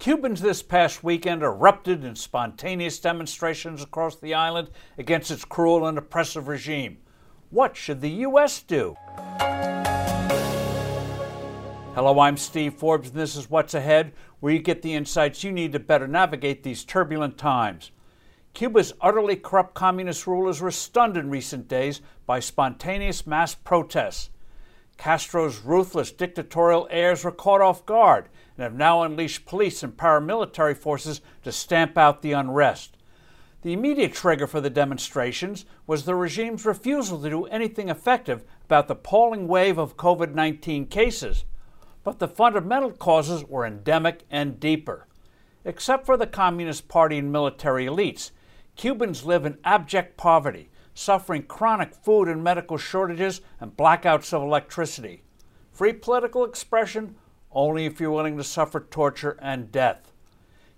Cubans this past weekend erupted in spontaneous demonstrations across the island against its cruel and oppressive regime. What should the U.S. do? Hello, I'm Steve Forbes, and this is What's Ahead, where you get the insights you need to better navigate these turbulent times. Cuba's utterly corrupt communist rulers were stunned in recent days by spontaneous mass protests. Castro's ruthless dictatorial heirs were caught off guard and have now unleashed police and paramilitary forces to stamp out the unrest. The immediate trigger for the demonstrations was the regime's refusal to do anything effective about the appalling wave of COVID 19 cases. But the fundamental causes were endemic and deeper. Except for the Communist Party and military elites, Cubans live in abject poverty, suffering chronic food and medical shortages and blackouts of electricity. Free political expression only if you're willing to suffer torture and death.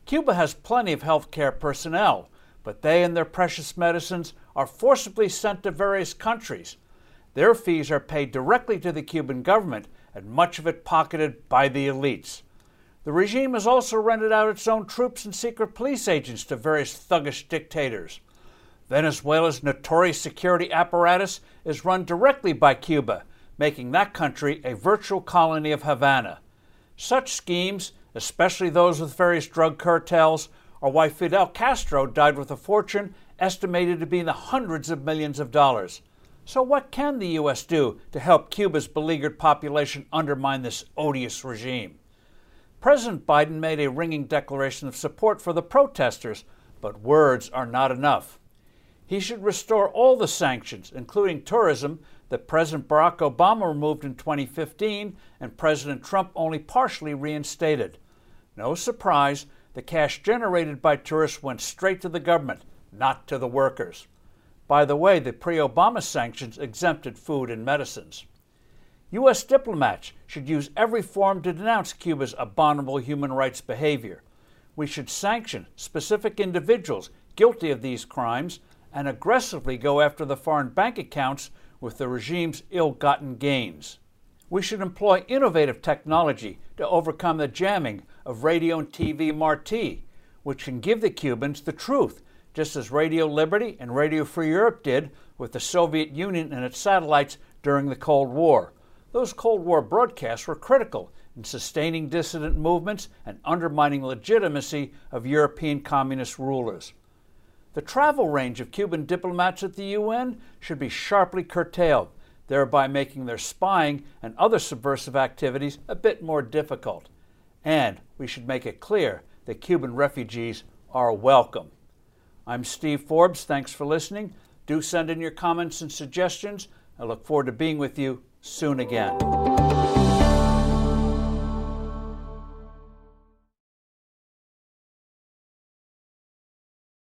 Cuba has plenty of healthcare personnel, but they and their precious medicines are forcibly sent to various countries. Their fees are paid directly to the Cuban government, and much of it pocketed by the elites. The regime has also rented out its own troops and secret police agents to various thuggish dictators. Venezuela's notorious security apparatus is run directly by Cuba, making that country a virtual colony of Havana. Such schemes, especially those with various drug cartels, are why Fidel Castro died with a fortune estimated to be in the hundreds of millions of dollars. So, what can the U.S. do to help Cuba's beleaguered population undermine this odious regime? President Biden made a ringing declaration of support for the protesters, but words are not enough. He should restore all the sanctions, including tourism, that President Barack Obama removed in 2015 and President Trump only partially reinstated. No surprise, the cash generated by tourists went straight to the government, not to the workers. By the way, the pre Obama sanctions exempted food and medicines. U.S. diplomats should use every forum to denounce Cuba's abominable human rights behavior. We should sanction specific individuals guilty of these crimes and aggressively go after the foreign bank accounts with the regime's ill gotten gains. We should employ innovative technology to overcome the jamming of radio and TV Marti, which can give the Cubans the truth, just as Radio Liberty and Radio Free Europe did with the Soviet Union and its satellites during the Cold War. Those Cold War broadcasts were critical in sustaining dissident movements and undermining legitimacy of European communist rulers. The travel range of Cuban diplomats at the UN should be sharply curtailed, thereby making their spying and other subversive activities a bit more difficult. And we should make it clear that Cuban refugees are welcome. I'm Steve Forbes. Thanks for listening. Do send in your comments and suggestions. I look forward to being with you soon again.